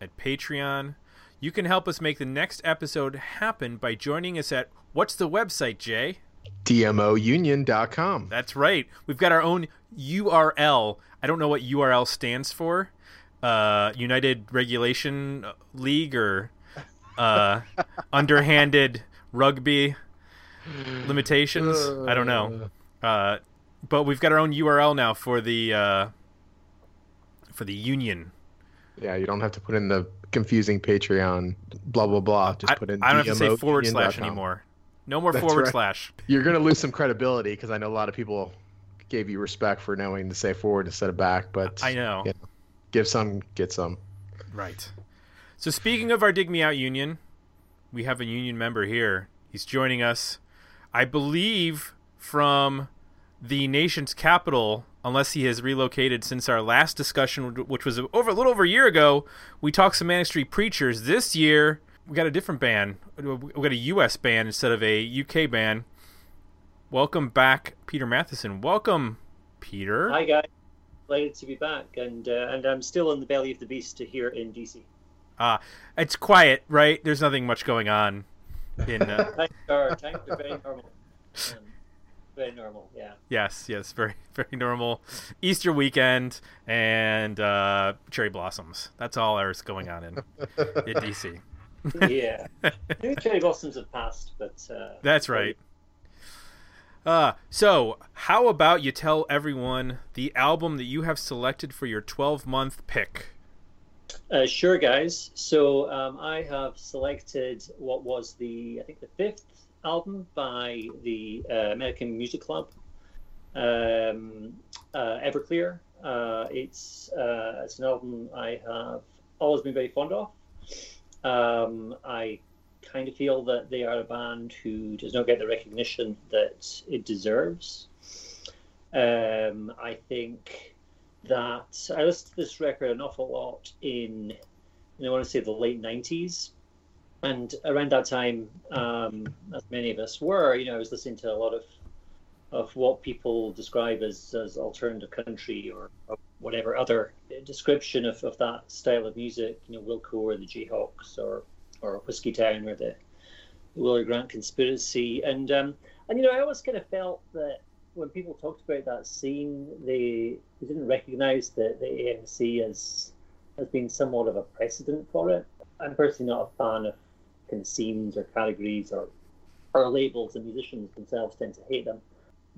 at Patreon. You can help us make the next episode happen by joining us at what's the website, Jay? DMOUnion.com. That's right. We've got our own URL. I don't know what URL stands for. Uh, United Regulation League or uh, underhanded rugby limitations. I don't know. Uh, but we've got our own URL now for the uh, for the union. Yeah, you don't have to put in the confusing Patreon blah blah blah. Just put in. I, I don't have to say forward slash anymore. No more That's forward right. slash. You're gonna lose some credibility because I know a lot of people gave you respect for knowing to say forward instead of back. But I know. yeah, give some, get some. Right. So speaking of our Dig Me Out union, we have a union member here. He's joining us, I believe, from the nation's capital, unless he has relocated since our last discussion, which was over a little over a year ago. We talked the Manic Street Preachers. This year, we got a different band. We got a U.S. band instead of a UK band. Welcome back, Peter Matheson. Welcome, Peter. Hi guys, delighted to be back, and uh, and I'm still in the belly of the beast here in DC. Ah, it's quiet, right? There's nothing much going on. In uh, Times are times are very normal, um, very normal. Yeah, yes, yes, very very normal. Easter weekend and uh, cherry blossoms. That's all there's going on in, in DC. yeah. Maybe cherry blossoms have passed, but uh, That's right. Uh, so how about you tell everyone the album that you have selected for your 12 month pick? Uh, sure, guys. So um, I have selected what was the I think the fifth album by the uh, American Music Club, um, uh, Everclear. Uh, it's uh, it's an album I have always been very fond of. Um, I kind of feel that they are a band who does not get the recognition that it deserves. Um, I think that I listened to this record an awful lot in, I want to say the late '90s, and around that time, um, as many of us were, you know, I was listening to a lot of of what people describe as, as alternative country or, or whatever other description of, of that style of music, you know, Wilco or the Jayhawks or or Whiskeytown or the Willard Grant Conspiracy, and um, and you know, I always kind of felt that when people talked about that scene, they, they didn't recognise the, the AMC as as being somewhat of a precedent for it. I'm personally not a fan of kind of scenes or categories or or labels. The musicians themselves tend to hate them,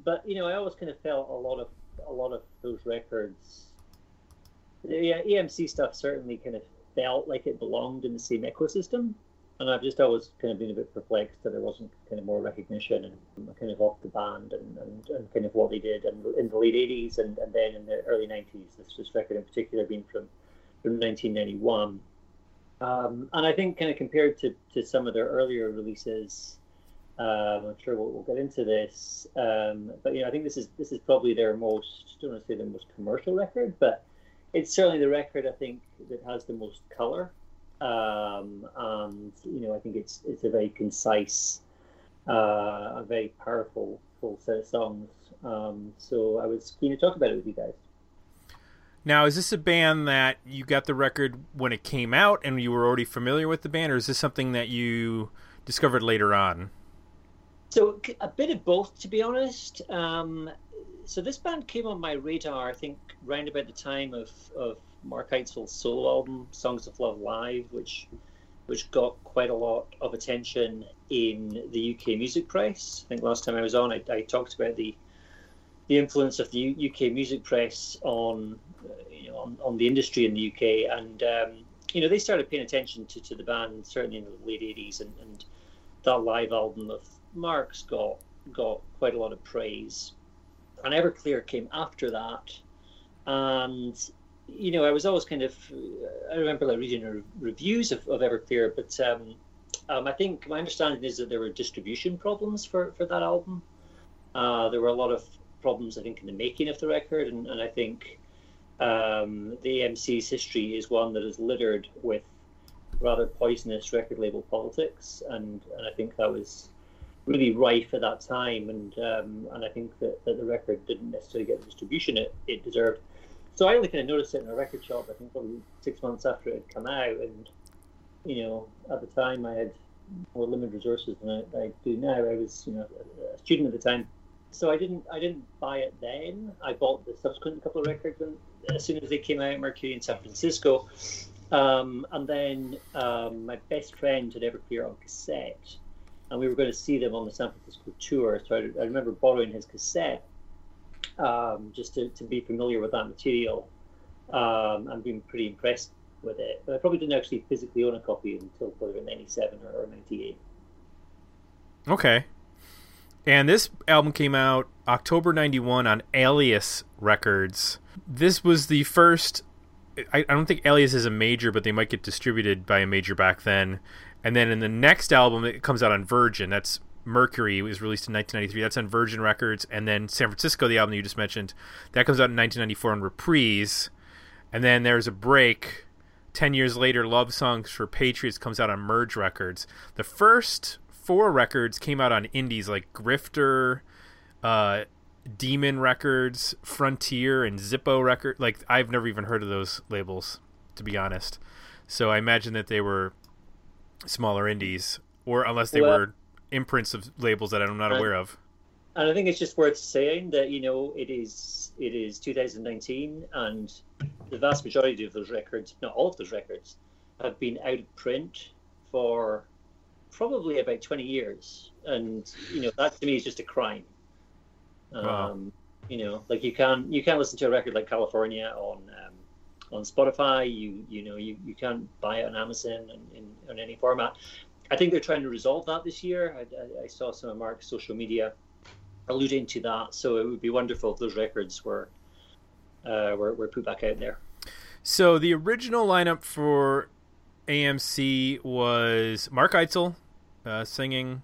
but you know, I always kind of felt a lot of a lot of those records. Yeah, AMC stuff certainly kind of felt like it belonged in the same ecosystem. And I've just always kind of been a bit perplexed that there wasn't kind of more recognition and kind of off the band and, and, and kind of what they did and in the late 80s and, and then in the early 90s. This, this record in particular being from, from 1991. Um, and I think kind of compared to, to some of their earlier releases, um, I'm sure we'll, we'll get into this. Um, but you know, I think this is this is probably their most don't want to say the most commercial record, but it's certainly the record I think that has the most color. Um, and you know, I think it's it's a very concise, uh, a very powerful full set of songs. Um, so I was keen to talk about it with you guys. Now, is this a band that you got the record when it came out and you were already familiar with the band, or is this something that you discovered later on? So a bit of both, to be honest. Um, so this band came on my radar, I think, round about the time of, of Mark Eitzel's solo album, Songs of Love Live, which which got quite a lot of attention in the UK music press. I think last time I was on, I, I talked about the the influence of the U- UK music press on on, on the industry in the UK, and um, you know they started paying attention to, to the band certainly in the late '80s, and, and that live album of Mark's got got quite a lot of praise. And Everclear came after that, and you know, I was always kind of, I remember like reading re- reviews of, of Everclear, but um, um, I think my understanding is that there were distribution problems for, for that album. Uh, there were a lot of problems, I think, in the making of the record, and, and I think um, the AMC's history is one that is littered with rather poisonous record label politics, and, and I think that was really rife at that time, and um, and I think that, that the record didn't necessarily get the distribution it, it deserved. So I only kind of noticed it in a record shop. I think probably six months after it had come out, and you know, at the time I had more limited resources than I, I do now. I was you know a student at the time, so I didn't I didn't buy it then. I bought the subsequent couple of records when, as soon as they came out, Mercury in San Francisco, um, and then um, my best friend had ever Everclear on cassette, and we were going to see them on the San Francisco tour. So I, I remember borrowing his cassette um, just to, to be familiar with that material um, and being pretty impressed with it. But I probably didn't actually physically own a copy until probably '97 or, or '98. Okay. And this album came out October 91 on Alias Records. This was the first I, I don't think Alias is a major, but they might get distributed by a major back then. And then in the next album, it comes out on Virgin. That's Mercury. It was released in 1993. That's on Virgin Records. And then San Francisco, the album you just mentioned, that comes out in 1994 on Reprise. And then there's a break. Ten years later, Love Songs for Patriots comes out on Merge Records. The first four records came out on indies like Grifter, uh, Demon Records, Frontier, and Zippo Record. Like I've never even heard of those labels, to be honest. So I imagine that they were smaller indies, or unless they well, were imprints of labels that I'm not and, aware of. And I think it's just worth saying that you know it is it is 2019, and the vast majority of those records, not all of those records, have been out of print for probably about 20 years, and you know that to me is just a crime. Um, wow. You know, like you can't you can't listen to a record like California on um, on Spotify. You you know you, you can't buy it on Amazon and in, in any format. I think they're trying to resolve that this year. I, I, I, saw some of Mark's social media alluding to that. So it would be wonderful if those records were uh, were, were put back out there. So the original lineup for AMC was Mark Eitzel uh, singing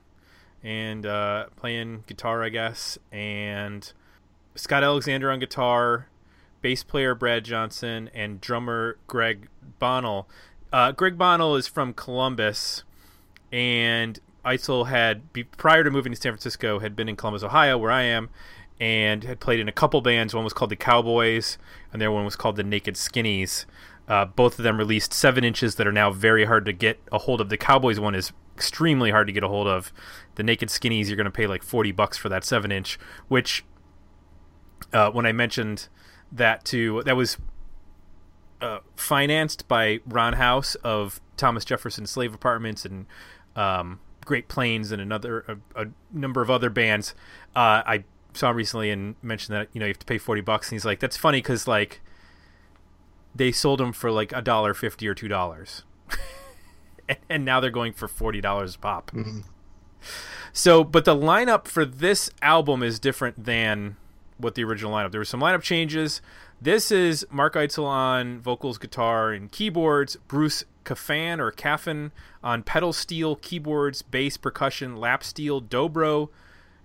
and uh, playing guitar, I guess, and Scott Alexander on guitar, bass player Brad Johnson, and drummer Greg Bonnell. Uh, Greg Bonnell is from Columbus, and Eitzel had, prior to moving to San Francisco, had been in Columbus, Ohio, where I am, and had played in a couple bands. One was called the Cowboys, and the other one was called the Naked Skinnies. Uh, both of them released seven inches that are now very hard to get a hold of. The Cowboys one is extremely hard to get a hold of. The Naked Skinnies, you're going to pay like 40 bucks for that seven inch, which uh, when I mentioned that to, that was uh, financed by Ron House of Thomas Jefferson Slave Apartments and um, Great Plains and another a, a number of other bands. Uh, I saw recently and mentioned that you know you have to pay 40 bucks, and he's like, that's funny because like they sold them for like a dollar fifty or two dollars. and now they're going for forty dollars a pop. Mm-hmm. So, but the lineup for this album is different than what the original lineup. There were some lineup changes. This is Mark Eitzel on vocals, guitar, and keyboards. Bruce Kaphan or Caffin on pedal steel, keyboards, bass, percussion, lap steel, dobro,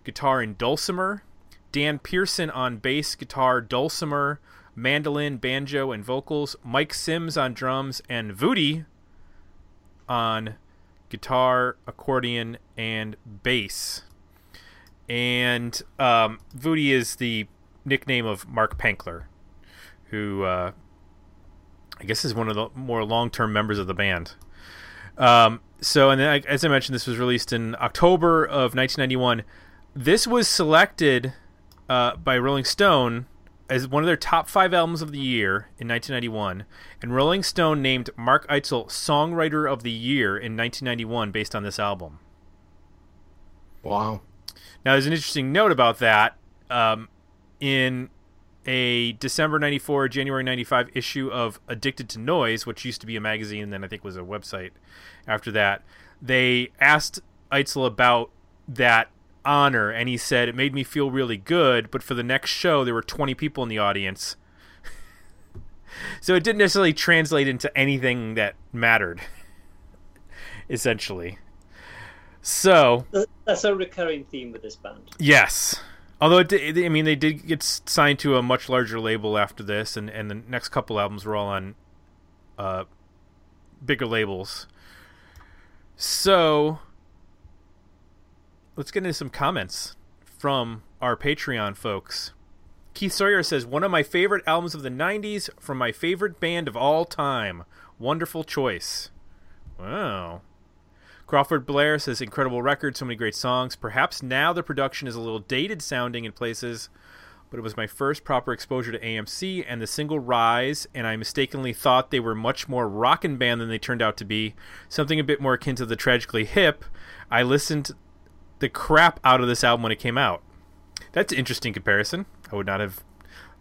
guitar, and dulcimer. Dan Pearson on bass, guitar, dulcimer, mandolin, banjo, and vocals. Mike Simms on drums, and Vudi on guitar, accordion, and bass. And um, Vudi is the nickname of Mark Pankler, who uh, I guess is one of the more long-term members of the band. Um, so, and then, as I mentioned, this was released in October of 1991. This was selected uh, by Rolling Stone as one of their top five albums of the year in 1991, and Rolling Stone named Mark Eitzel Songwriter of the Year in 1991 based on this album. Wow. Now, there's an interesting note about that. Um, in a December 94, January 95 issue of Addicted to Noise, which used to be a magazine and then I think was a website after that, they asked Eitzel about that honor and he said it made me feel really good but for the next show there were 20 people in the audience so it didn't necessarily translate into anything that mattered. Essentially. So that's a recurring theme with this band. Yes. Although, it did, I mean, they did get signed to a much larger label after this, and, and the next couple albums were all on uh, bigger labels. So, let's get into some comments from our Patreon folks. Keith Sawyer says, One of my favorite albums of the 90s from my favorite band of all time. Wonderful choice. Wow. Crawford Blair says, incredible record, so many great songs. Perhaps now the production is a little dated sounding in places, but it was my first proper exposure to AMC and the single Rise, and I mistakenly thought they were much more rockin' band than they turned out to be. Something a bit more akin to the Tragically Hip. I listened the crap out of this album when it came out. That's an interesting comparison. I would not have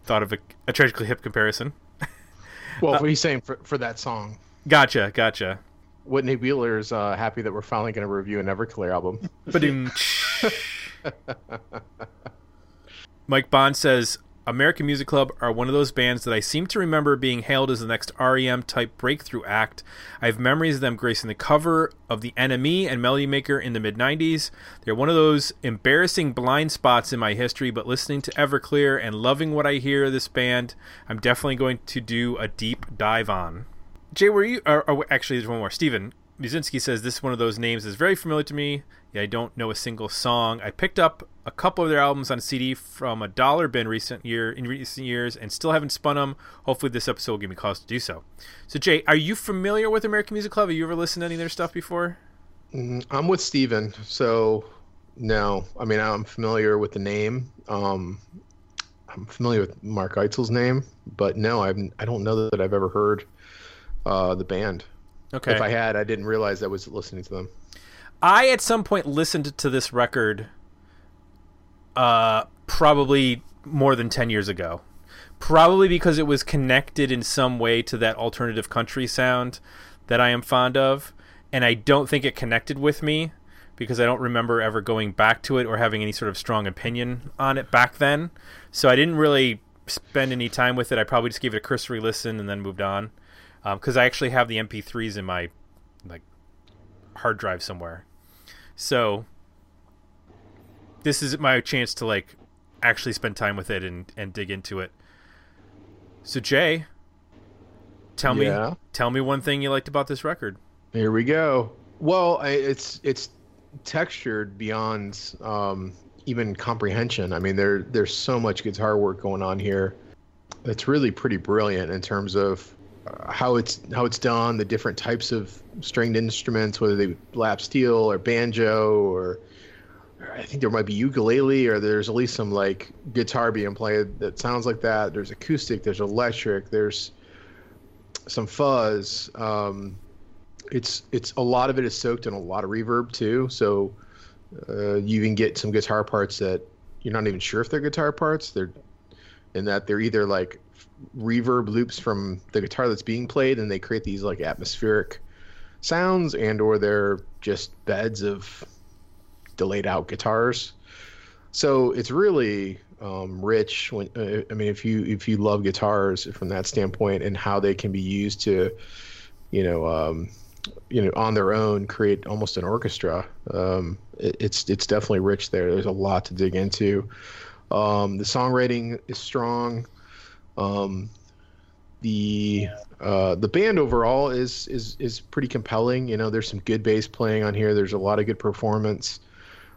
thought of a, a Tragically Hip comparison. well, uh, he's saying for, for that song. Gotcha, gotcha. Whitney Wheeler's uh, happy that we're finally going to review an Everclear album. Mike Bond says American Music Club are one of those bands that I seem to remember being hailed as the next REM type breakthrough act. I have memories of them gracing the cover of The NME and Melody Maker in the mid 90s. They're one of those embarrassing blind spots in my history, but listening to Everclear and loving what I hear of this band, I'm definitely going to do a deep dive on. Jay, were you? Or, or actually, there's one more. Steven Muzinski says this is one of those names is very familiar to me. Yeah, I don't know a single song. I picked up a couple of their albums on CD from a dollar bin recent year in recent years, and still haven't spun them. Hopefully, this episode will give me cause to do so. So, Jay, are you familiar with American Music Club? Have you ever listened to any of their stuff before? Mm, I'm with Steven, so no. I mean, I'm familiar with the name. Um, I'm familiar with Mark Eitzel's name, but no, I've I don't know that I've ever heard uh, the band. Okay. If I had, I didn't realize I was listening to them. I at some point listened to this record uh, probably more than 10 years ago. Probably because it was connected in some way to that alternative country sound that I am fond of. And I don't think it connected with me because I don't remember ever going back to it or having any sort of strong opinion on it back then. So I didn't really spend any time with it. I probably just gave it a cursory listen and then moved on because um, I actually have the MP3s in my like hard drive somewhere. So this is my chance to like actually spend time with it and, and dig into it. So Jay, tell yeah. me tell me one thing you liked about this record. Here we go. Well, it's it's textured beyond um, even comprehension. I mean, there there's so much guitar work going on here. It's really pretty brilliant in terms of how it's how it's done, the different types of stringed instruments, whether they lap steel or banjo or, I think there might be ukulele or there's at least some like guitar being played that sounds like that. There's acoustic, there's electric, there's some fuzz. Um, it's it's a lot of it is soaked in a lot of reverb too, so uh, you can get some guitar parts that you're not even sure if they're guitar parts. They're in that they're either like reverb loops from the guitar that's being played and they create these like atmospheric sounds and or they're just beds of delayed out guitars. So it's really um, rich when uh, i mean if you if you love guitars from that standpoint and how they can be used to you know um, you know on their own create almost an orchestra um, it, it's it's definitely rich there. There's a lot to dig into. Um, the songwriting is strong um, the uh, the band overall is is is pretty compelling. You know, there's some good bass playing on here. There's a lot of good performance.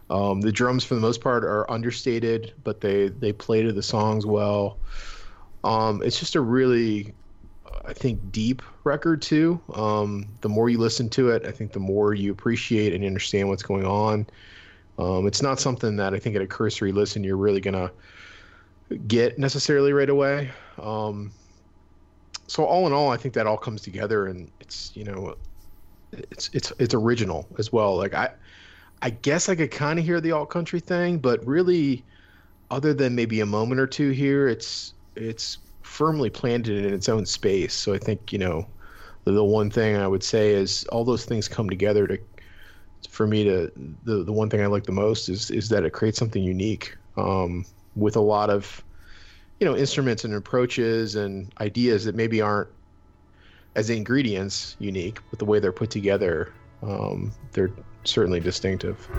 Um, the drums, for the most part, are understated, but they they play to the songs well. Um, it's just a really, I think, deep record too. Um, the more you listen to it, I think the more you appreciate and understand what's going on. Um, it's not something that I think at a cursory listen you're really gonna get necessarily right away. Um, so all in all, I think that all comes together, and it's you know, it's it's it's original as well. Like I, I guess I could kind of hear the alt country thing, but really, other than maybe a moment or two here, it's it's firmly planted in its own space. So I think you know, the, the one thing I would say is all those things come together to, for me to the the one thing I like the most is is that it creates something unique. Um, with a lot of you know instruments and approaches and ideas that maybe aren't as ingredients unique, but the way they're put together, um, they're certainly distinctive.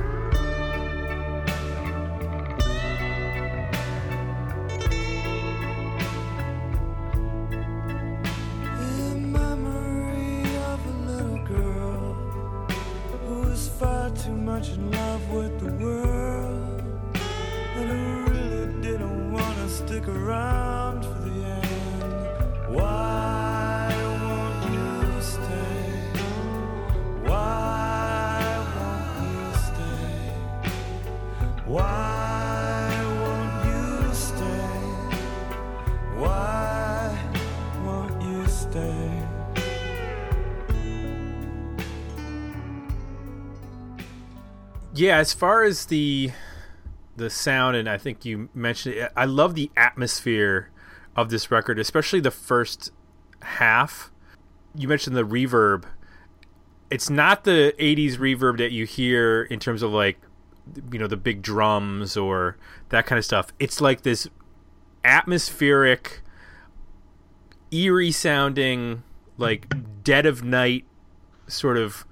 Yeah, as far as the the sound, and I think you mentioned it, I love the atmosphere of this record, especially the first half. You mentioned the reverb. It's not the '80s reverb that you hear in terms of like, you know, the big drums or that kind of stuff. It's like this atmospheric, eerie sounding, like dead of night, sort of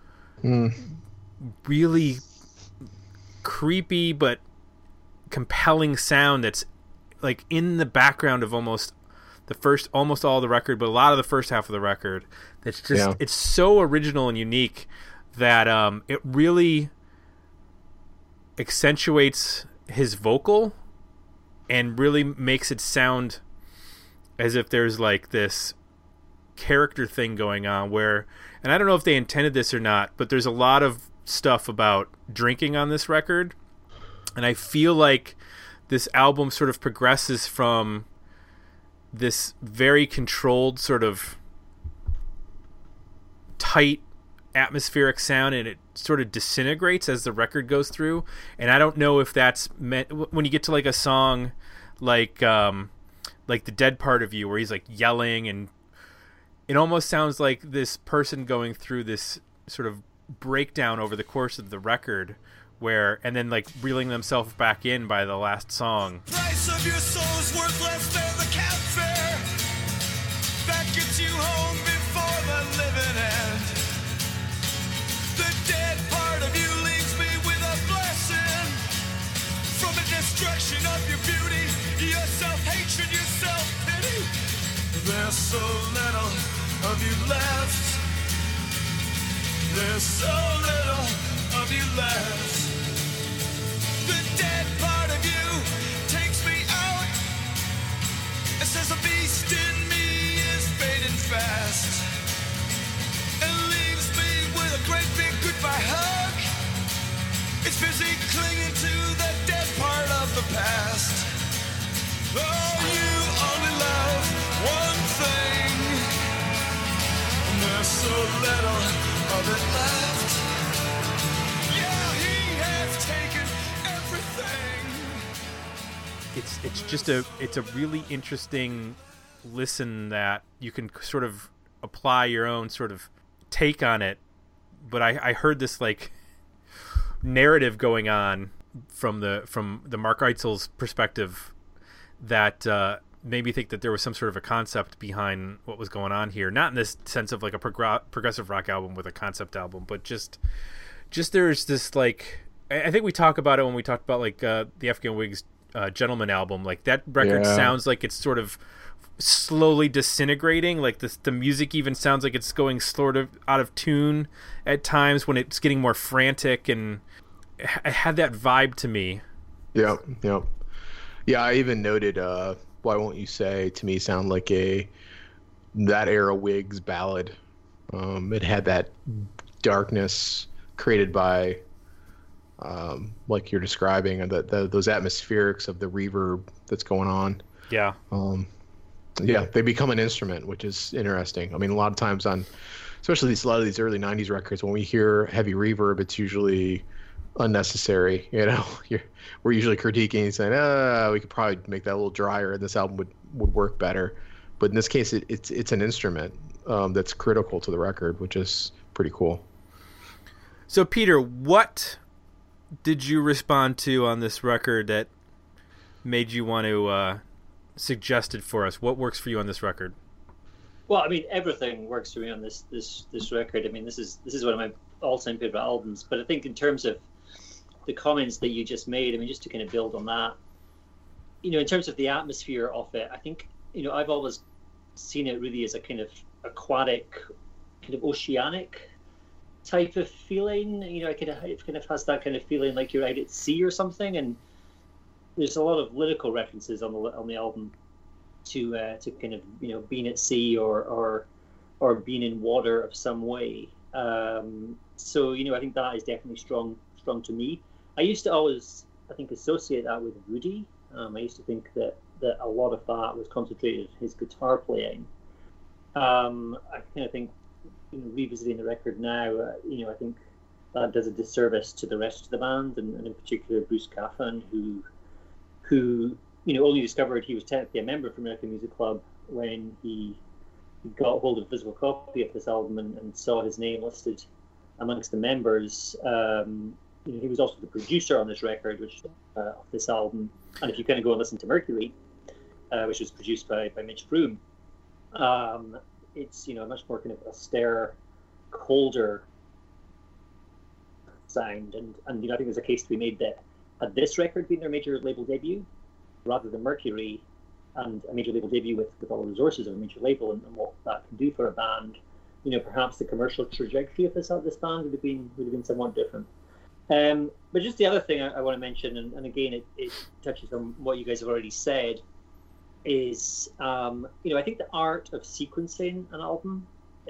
really creepy but compelling sound that's like in the background of almost the first almost all the record but a lot of the first half of the record that's just Yeah. it's so original and unique that um it really accentuates his vocal and really makes it sound as if there's like this character thing going on where and I don't know if they intended this or not, but there's a lot of stuff about drinking on this record. And I feel like this album sort of progresses from this very controlled sort of tight atmospheric sound and it sort of disintegrates as the record goes through. And i don't know if that's meant when you get to like a song like um like the dead part of you where he's like yelling and it almost sounds like this person going through this sort of breakdown over the course of the record where and then like reeling themselves back in by the last song So little of you left. There's so little of you left. The dead part of you takes me out and says a beast in me is fading fast and leaves me with a great big goodbye hug. It's busy clinging to the dead part of the past. Oh, you only love one thing, and there's so little of it left. Yeah, he has taken everything. it's it's just a it's a really interesting listen that you can sort of apply your own sort of take on it but i i heard this like narrative going on from the from the mark Eitzel's perspective that uh made me think that there was some sort of a concept behind what was going on here not in this sense of like a progr- progressive rock album with a concept album but just just there's this like I I think we talk about it when we talked about like uh, the Afghan Whigs uh, Gentleman album. Like that record Yeah. sounds like it's sort of slowly disintegrating. Like the the music even sounds like it's going sort of out of tune at times when it's getting more frantic and it had that vibe to me. Yeah, yeah, yeah. I even noted, uh, "Why won't you say?" To me, sound like a that era Whigs ballad. Um, it had that darkness created by, um, like you're describing, the, the those atmospherics of the reverb that's going on. Yeah. Um, yeah, they become an instrument, which is interesting. I mean, a lot of times on, especially these a lot of these early '90s records, when we hear heavy reverb, it's usually unnecessary. You know, You're, we're usually critiquing and saying, "Ah, we could probably make that a little drier, and this album would would work better." But in this case, it, it's it's an instrument um, that's critical to the record, which is pretty cool. So Peter, what did you respond to on this record that made you want to uh, suggested for us? What works for you on this record? Well, I mean, everything works for me on this this this record. I mean, this is this is one of my all-time favorite albums. But I think in terms of the comments that you just made, I mean, just to kind of build on that, you know, in terms of the atmosphere of it, I think you know I've always seen it really as a kind of aquatic, kind of oceanic type of feeling. You know, it kind of it kind of has that kind of feeling like you're out at sea or something. And there's a lot of lyrical references on the on the album to uh, to kind of you know being at sea or or or being in water of some way. Um, so you know, I think that is definitely strong strong to me. I used to always I think associate that with Woody. Um, I used to think that that a lot of that was concentrated his guitar playing. Um, I kind of think you know, revisiting the record now, uh, you know, I think that does a disservice to the rest of the band, and, and in particular Bruce Caffin, who who you know only discovered he was technically a member of American Music Club when he got hold of a physical copy of this album and, and saw his name listed amongst the members. Um, he was also the producer on this record, which uh, of this album. And if you kind of go and listen to Mercury, uh, which was produced by by Mitch Froom, um, it's you know much more kind of austere, colder sound. And and you know I think there's a case to be made that had this record been their major label debut, rather than Mercury, and a major label debut with, with all the resources of a major label and, and what that can do for a band, you know, perhaps the commercial trajectory of this this band would have been would have been somewhat different. Um, but just the other thing I, I want to mention, and, and again, it, it, touches on what you guys have already said, is um, you know I think the art of sequencing an album,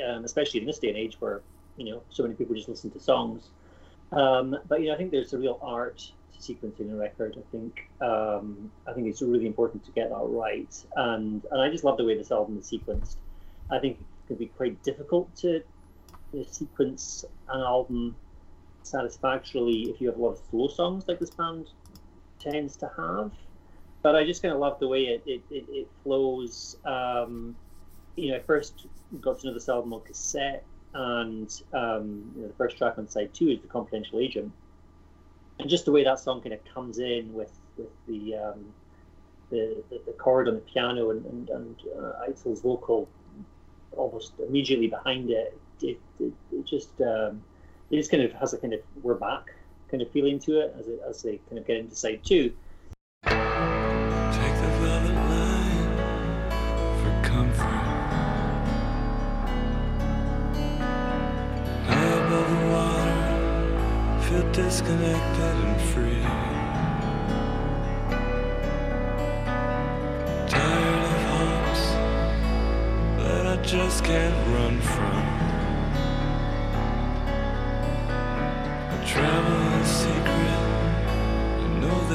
um, especially in this day and age where you know so many people just listen to songs, um, but you know I think there's a real art to sequencing a record. I think um, I think it's really important to get that right, and and I just love the way this album is sequenced. I think it can be quite difficult to you know, sequence an album satisfactorily if you have a lot of slow songs like this band tends to have. But I just kind of love the way it it, it, it flows. Um, you know, I first got to know this album on cassette, and um, you know, the first track on side two is the Confidential Agent, and just the way that song kind of comes in with with the um, the, the, the chord on the piano and and, and uh, Eitzel's vocal almost immediately behind it, it, it, it just um, it just kind of has a kind of we're back kind of feeling to it as it, as they kind of get into side two. Take the velvet line for comfort. High above the water, feel disconnected and free. Tired of hopes that I just can't run from.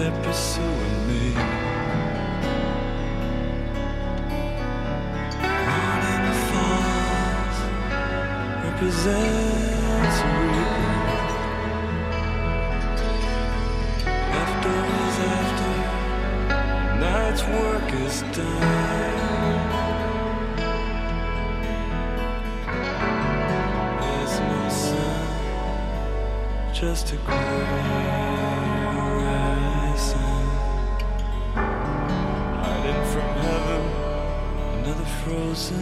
They're pursuing me. The falls represents reaping. Leftovers after night's work is done. There's no sun just a gray And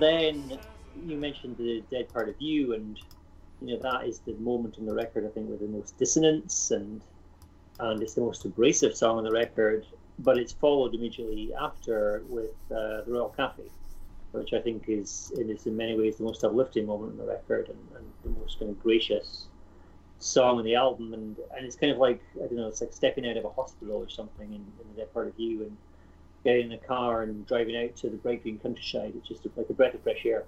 then you mentioned the Dead Part of You, and you know that is the moment on the record I think with the most dissonance and and it's the most abrasive song on the record. But it's followed immediately after with uh, the Royal Cafe, which I think is is in many ways the most uplifting moment in the record and, and the most kind of gracious song on the album. And and it's kind of like I don't know, it's like stepping out of a hospital or something in, in the Dead Part of You and getting in the car and driving out to the bright green countryside. It's just like a breath of fresh air.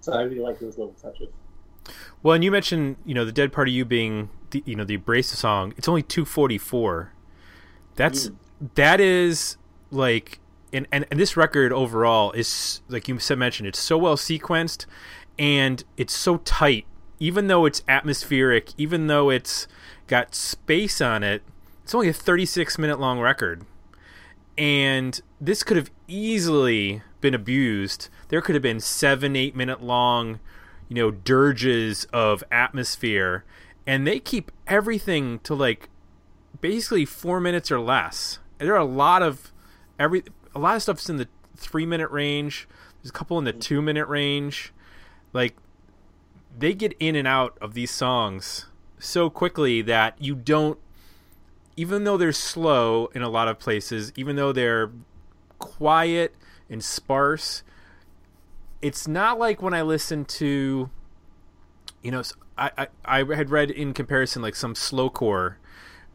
So I really like those little touches. Well, and you mentioned you know the dead part of you being the, you know the abrasive song. It's only two forty four. That's mm. that is like and, and and this record overall is like you mentioned it's so well sequenced and it's so tight. Even though it's atmospheric, even though it's got space on it, it's only a thirty six minute long record. And this could have easily been abused, there could have been seven, eight minute long, you know, dirges of atmosphere, and they keep everything to like basically four minutes or less. There are a lot of every a lot of stuff's in the three minute range. There's a couple in the two minute range. Like they get in and out of these songs so quickly that you don't even though they're slow in a lot of places, even though they're quiet and sparse, it's not like when I listen to, you know, I I had read in comparison like some slowcore,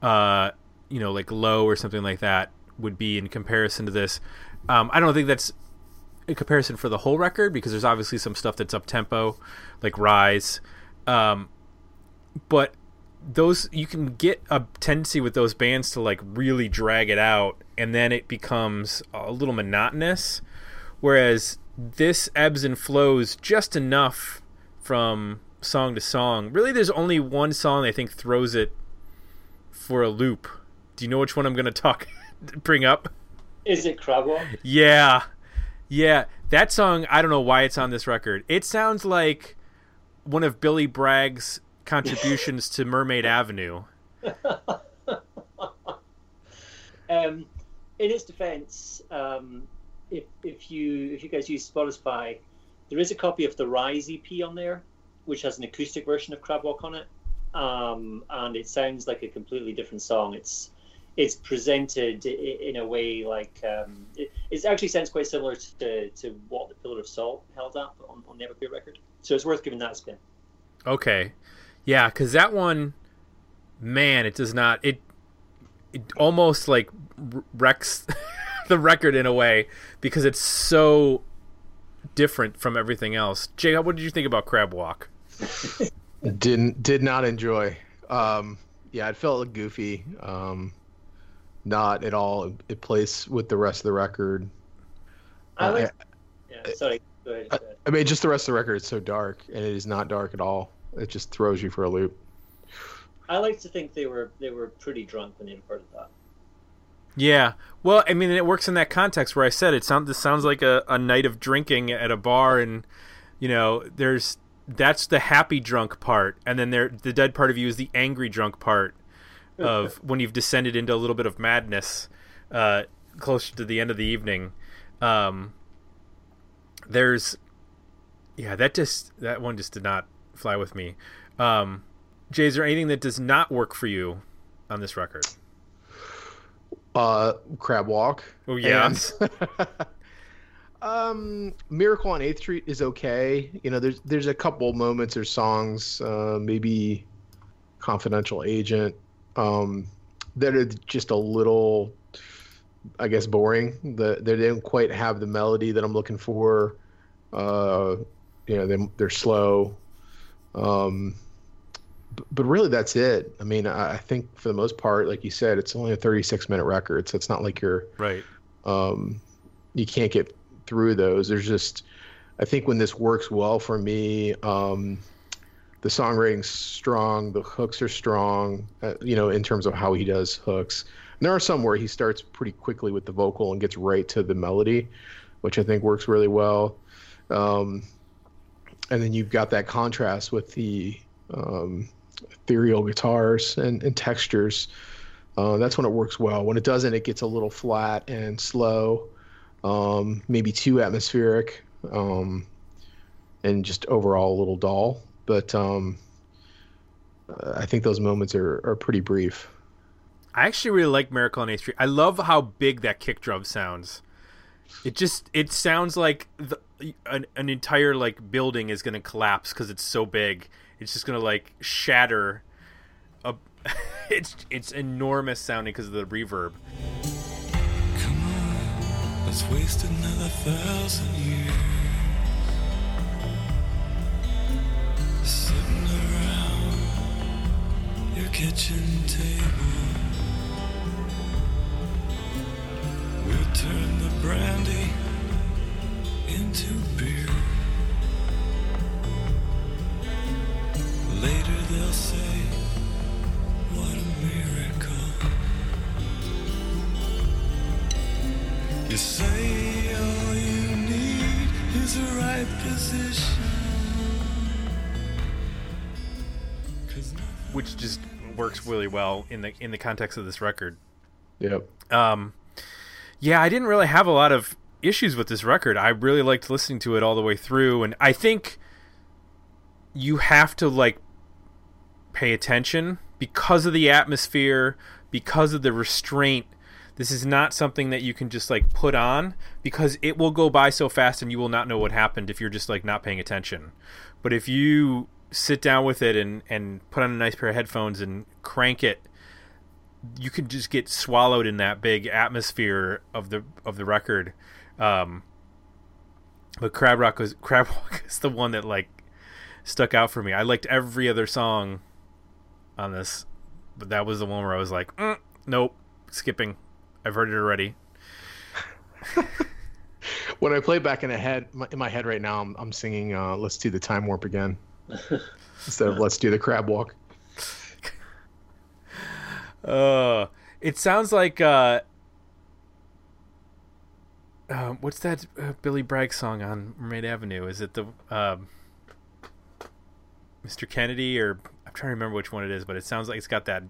uh, you know, like low or something like that would be in comparison to this. Um, I don't think that's a comparison for the whole record because there's obviously some stuff that's up tempo, like Rise. Um, but those you can get a tendency with those bands to like really drag it out and then it becomes a little monotonous whereas this ebbs and flows just enough from song to song really there's only one song i think throws it for a loop do you know which one i'm going to talk bring up. Is it Crabwalk? yeah. Yeah. That song i don't know why it's on this record. It sounds like one of billy bragg's contributions to mermaid avenue. Um, in its defense, um, if if you if you guys use Spotify, there is a copy of the Rise EP on there, which has an acoustic version of Crabwalk on it, um, and it sounds like a completely different song. It's it's presented in a way like um, it, it actually sounds quite similar to, to what the Pillar of Salt held up on, on the Everclear record. So it's worth giving that a spin. Okay. Yeah, because that one, man, it does not. It it almost like wrecks the record in a way because it's so different from everything else. Jay, what did you think about Crab Walk? Didn't did not enjoy. Um, yeah, it felt goofy. Um, not at all in place with the rest of the record. I Uh, yeah, sorry. Go ahead. go ahead. I mean, just the rest of the record is so dark, and it is not dark at all. It just throws you for a loop. I like to think they were they were pretty drunk when they recorded that. Yeah. Well, I mean, it works in that context where I said it sounds. This sounds like a, a night of drinking at a bar, and you know, there's that's the happy drunk part, and then there the dead part of you is the angry drunk part of when you've descended into a little bit of madness, uh, closer to the end of the evening. Um, there's, yeah, that just that one just did not fly with me. Um, Jay, is there anything that does not work for you on this record? Uh, Crab Walk. Oh yeah. And- um, Miracle on Eighth Street is okay. You know, there's there's a couple moments or songs, uh, maybe Confidential Agent, um, that are just a little, I guess, boring. The they didn't quite have the melody that I'm looking for. Uh, you know, they, they're slow. Um, but really, that's it. I mean, I, I think for the most part, like you said, it's only a 36 minute record, so it's not like you're right. um, you can't get through those. There's just, I think when this works well for me, um, the songwriting's strong, the hooks are strong, uh, you know, in terms of how he does hooks. And there are some where he starts pretty quickly with the vocal and gets right to the melody, which I think works really well. Um, and then you've got that contrast with the um, ethereal guitars and, and textures. Uh, that's when it works well. When it doesn't, it gets a little flat and slow, um, maybe too atmospheric, um, and just overall a little dull. But um, I think those moments are, are pretty brief. I actually really like Miracle on 8th Street. I love how big that kick drum sounds. It just it sounds like the, an, an entire like building is going to collapse because it's so big. It's just going to like shatter. A, it's it's enormous sounding because of the reverb. Come on, let's waste another thousand years sitting around your kitchen table. We'll turn the brandy into beer. Later they'll say, What a miracle. You say all you need choose the right position. Which just works really well in the in the context of this record. Yep. Um, yeah, I didn't really have a lot of issues with this record. I really liked listening to it all the way through, and I think you have to like pay attention because of the atmosphere, because of the restraint. This is not something that you can just like put on because it will go by so fast and you will not know what happened if you're just like not paying attention. But if you sit down with it and and put on a nice pair of headphones and crank it you could just get swallowed in that big atmosphere of the of the record. Um, but Crab Rock was Crab Walk is the one that like stuck out for me. I liked every other song on this, but that was the one where I was like, mm, nope, skipping. I've heard it already. When I play back in the head my, in my head right now, I'm, I'm singing uh, "Let's Do the Time Warp" again instead of "Let's Do the Crab Walk." Uh, it sounds like uh, uh what's that uh, Billy Bragg song on Mermaid Avenue? Is it the um, Mr. Kennedy or I'm trying to remember which one it is, but it sounds like it's got that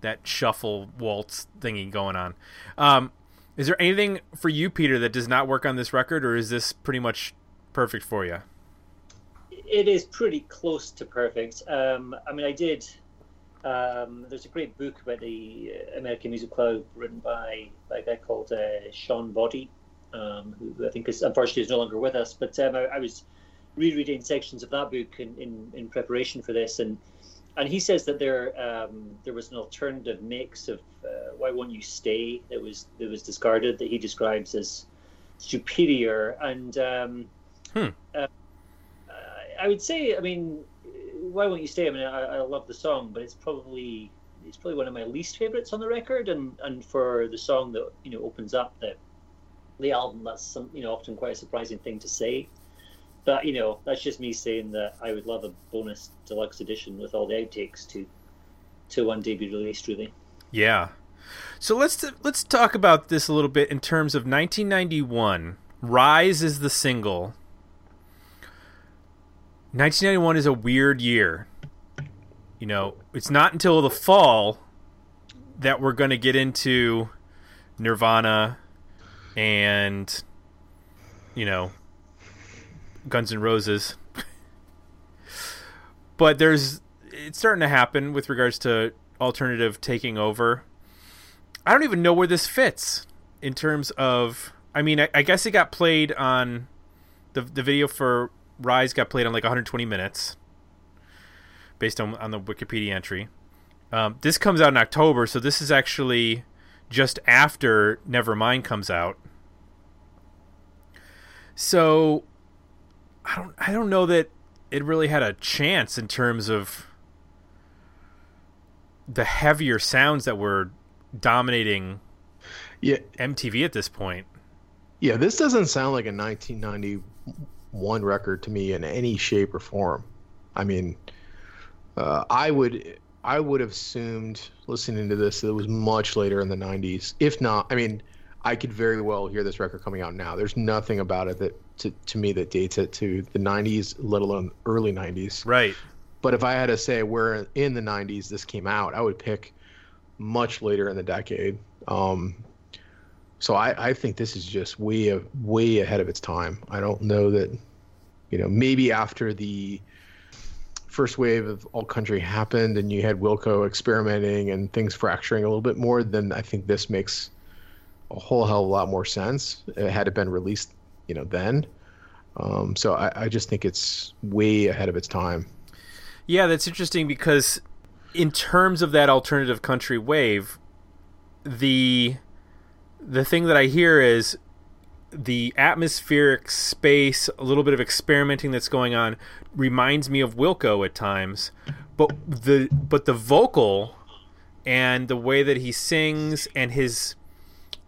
that shuffle waltz thingy going on. Um, is there anything for you, Peter, that does not work on this record, or is this pretty much perfect for you? It is pretty close to perfect. Um, I mean, I did. Um, there's a great book about the American Music Club written by, by a guy called uh, Sean Body, um, who I think is unfortunately is no longer with us. But um, I, I was rereading sections of that book in, in, in preparation for this, and and he says that there um, there was an alternative mix of uh, "Why Won't You Stay" that was that was discarded that he describes as superior and. Um, Hmm. uh, I would say, I mean, why won't you stay? I mean, I, I love the song, but it's probably it's probably one of my least favorites on the record. And and for the song that you know opens up the the album, that's some you know often quite a surprising thing to say. But you know, that's just me saying that I would love a bonus deluxe edition with all the outtakes to to one day be released. Really, Yeah. So let's let's talk about this a little bit in terms of 1991. Rise is the single. 1991 is a weird year. You know, it's not until the fall that we're going to get into Nirvana and you know Guns N' Roses. but there's it's starting to happen with regards to alternative taking over. I don't even know where this fits in terms of. I mean, I, I guess it got played on the the video for Rise got played on like 120 minutes, based on on the Wikipedia entry. Um, this comes out in October, so this is actually just after Nevermind comes out. So I don't I don't know that it really had a chance in terms of the heavier sounds that were dominating Yeah, MTV at this point. yeah. This doesn't sound like a 1991 record to me in any shape or form. I mean, uh, I would I would have assumed listening to this that it was much later in the 90s. If not, I mean, I could very well hear this record coming out now. There's nothing about it that to, to me that dates it to the 90s, let alone early 90s. Right. But if I had to say where in the 90s this came out, I would pick much later in the decade. Um, so I, I think this is just way way ahead of its time. I don't know that, you know, maybe after the first wave of alt country happened and you had Wilco experimenting and things fracturing a little bit more, then I think this makes a whole hell of a lot more sense. It had it been released, you know, then. Um, so I, I just think it's way ahead of its time. Yeah, that's interesting because in terms of that alternative country wave, the the thing that I hear is the atmospheric space, a little bit of experimenting that's going on reminds me of Wilco at times. But the but the vocal and the way that he sings and his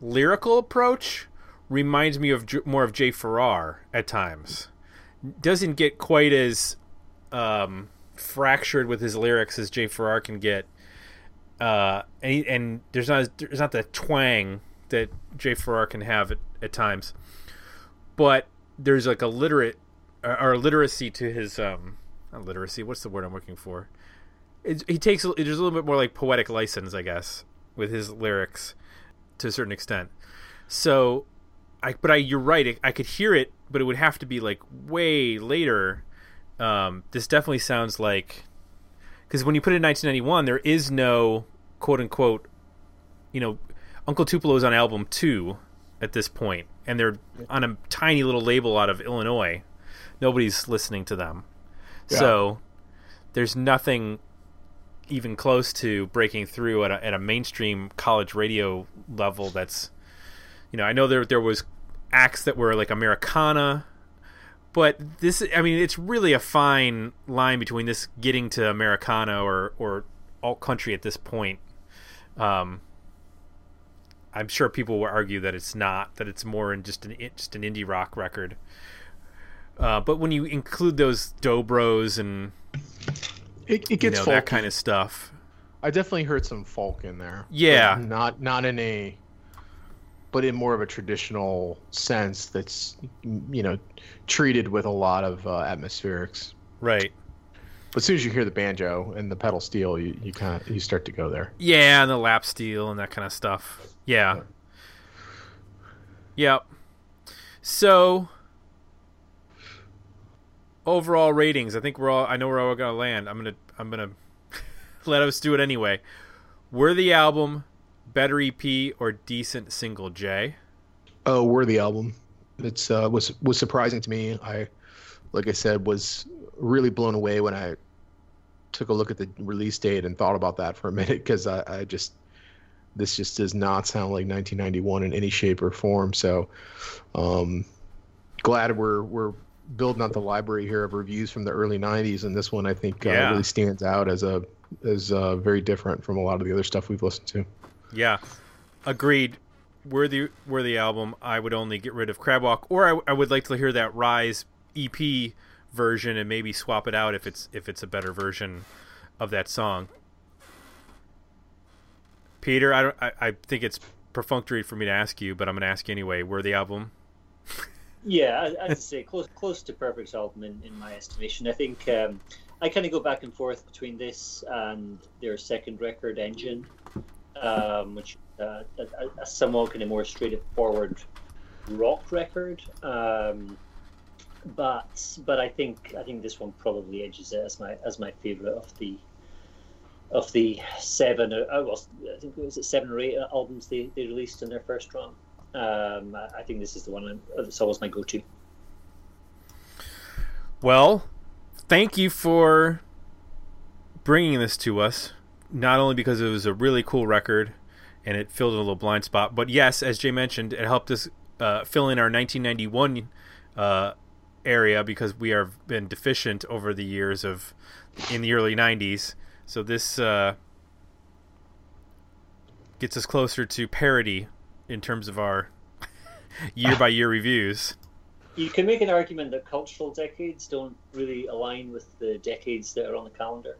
lyrical approach reminds me of J- more of Jay Farrar at times. Doesn't get quite as um, fractured with his lyrics as Jay Farrar can get. Uh, and, he, and there's not there's not the twang that Jay Farrar can have at, at times. But there's like a literate or literacy to his um literacy. What's the word I'm looking for? It, he takes there's a little bit more like poetic license, I guess, with his lyrics to a certain extent. So, I but I you're right. I, I could hear it, but it would have to be like way later. Um, this definitely sounds like because when you put it in 1991, there is no quote unquote, you know, Uncle Tupelo is on album two at this point, and they're on a tiny little label out of Illinois. Nobody's listening to them, Yeah. so there's nothing even close to breaking through at a, at a mainstream college radio level. That's, you know, I know there there was acts that were like Americana, but this I mean it's really a fine line between this getting to Americana or or alt country at this point. Um, I'm sure people will argue that it's not that it's more in just an just an indie rock record. Uh, but when you include those Dobros and It, it you gets know that kind of stuff, I definitely heard some folk in there. Yeah. not not in a, but in more of a traditional sense. That's you know treated with a lot of uh, atmospherics. right? But as soon as you hear the banjo and the pedal steel, you, you kind of you start to go there. Yeah, and the lap steel and that kind of stuff. Yeah. Yep. So overall ratings, I think we're all I know we're all gonna land. I'm gonna I'm gonna let us do it anyway. Worthy album, better EP, or decent single J? Oh, worthy album. It's uh, was was surprising to me. I, like I said, was really blown away when I took a look at the release date and thought about that for a minute because I, I just this just does not sound like 1991 in any shape or form. So, um, glad we're we're building up the library here of reviews from the early 90s, and this one I think uh, Yeah. really stands out as a as uh, very different from a lot of the other stuff we've listened to. Yeah, agreed. Worthy, worthy album. I would only get rid of Crabwalk, or I, I would like to hear that Rise EP version and maybe swap it out if it's if it's a better version of that song. Peter, I don't. I, I think it's perfunctory for me to ask you, but I'm going to ask you anyway. the album. Yeah, I- I'd say close close to perfect album in, in my estimation. I think um, I kind of go back and forth between this and their second record, Engine, um, which uh, a, a- a somewhat kind of more straightforward rock record. Um, but but I think I think this one probably edges it as my as my favorite of the of the seven. Uh, well, I think it was seven or eight albums they, they released in their first run. Um, I think this is the one that's always my go-to. Well, thank you for bringing this to us. Not only because it was a really cool record and it filled a little blind spot, but yes, as Jay mentioned, it helped us uh, fill in our 1991 uh, area because we have been deficient over the years of in the early 90s. So this uh, gets us closer to parity in terms of our year by year reviews. You can make an argument that cultural decades don't really align with the decades that are on the calendar.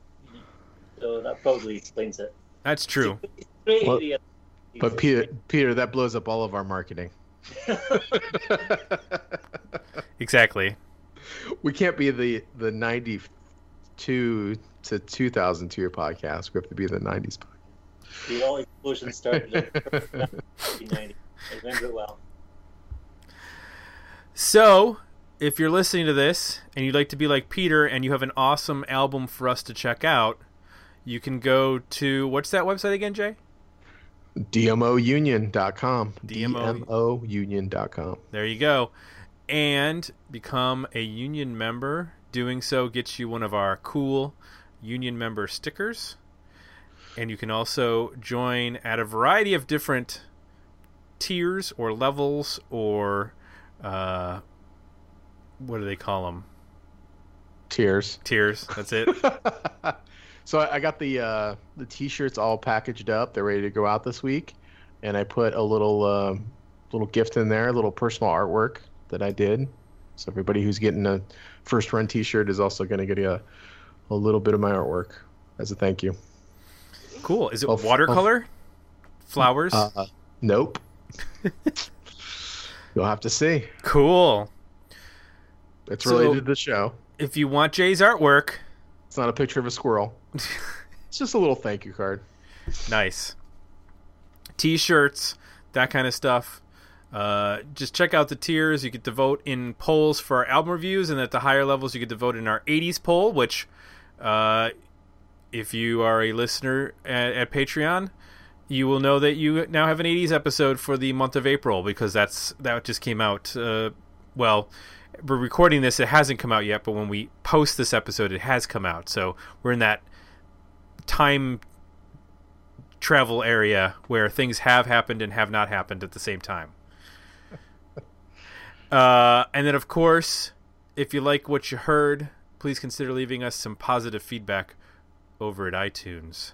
So that probably explains it. That's true. It's a great Well. But Peter, Peter, that blows up all of our marketing. Exactly. we can't be the the 92 to 2000 to your podcast. We have to be the 90s. podcast. The all explosion started in 1990. I remember it well. So, if you're listening to this and you'd like to be like Peter and you have an awesome album for us to check out, you can go to what's that website again, Jay? DMOunion.com. DMO. DMOunion.com. There you go. And become a union member. Doing so gets you one of our cool union member stickers. And you can also join at a variety of different tiers or levels or uh, what do they call them? Tears. Tiers. That's it. so I, got the uh, the t-shirts all packaged up. They're ready to go out this week, and I put a little um little gift in there, a little personal artwork that I did. So everybody who's getting a first run t-shirt is also going to get a a little bit of my artwork as a thank you. Cool. Is it watercolor? Flowers? Uh, nope. You'll have to see. cool. It's So- related to the show. If you want Jay's artwork, It's not a picture of a squirrel. it's just a little thank you card. nice. T-shirts, that kind of stuff. Uh, just check out the tiers. You get to vote in polls for our album reviews, and at the higher levels, you get to vote in our '80s poll. Which, uh, if you are a listener at, at Patreon, you will know that you now have an '80s episode for the month of April because that's that just came out. Uh, well, we're recording this; it hasn't come out yet, but when we post this episode, it has come out. So we're in that time travel area where things have happened and have not happened at the same time. Uh, and then, of course, if you like what you heard, please consider leaving us some positive feedback over at iTunes.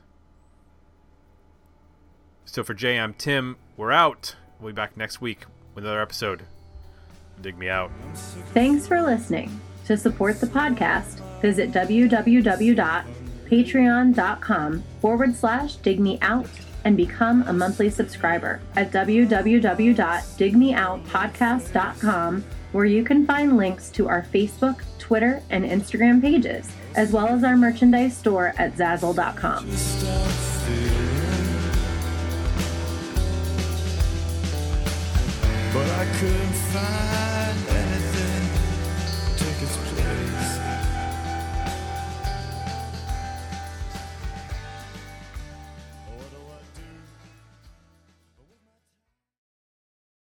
So for Jay, I'm Tim. We're out. We'll be back next week with another episode. Dig me out. Thanks for listening. To support the podcast, visit www.patreon.com forward slash dig me out and become a monthly subscriber at www.digmeoutpodcast.com, where you can find links to our Facebook, Twitter, and Instagram pages, as well as our merchandise store at zazzle.com. But I couldn't find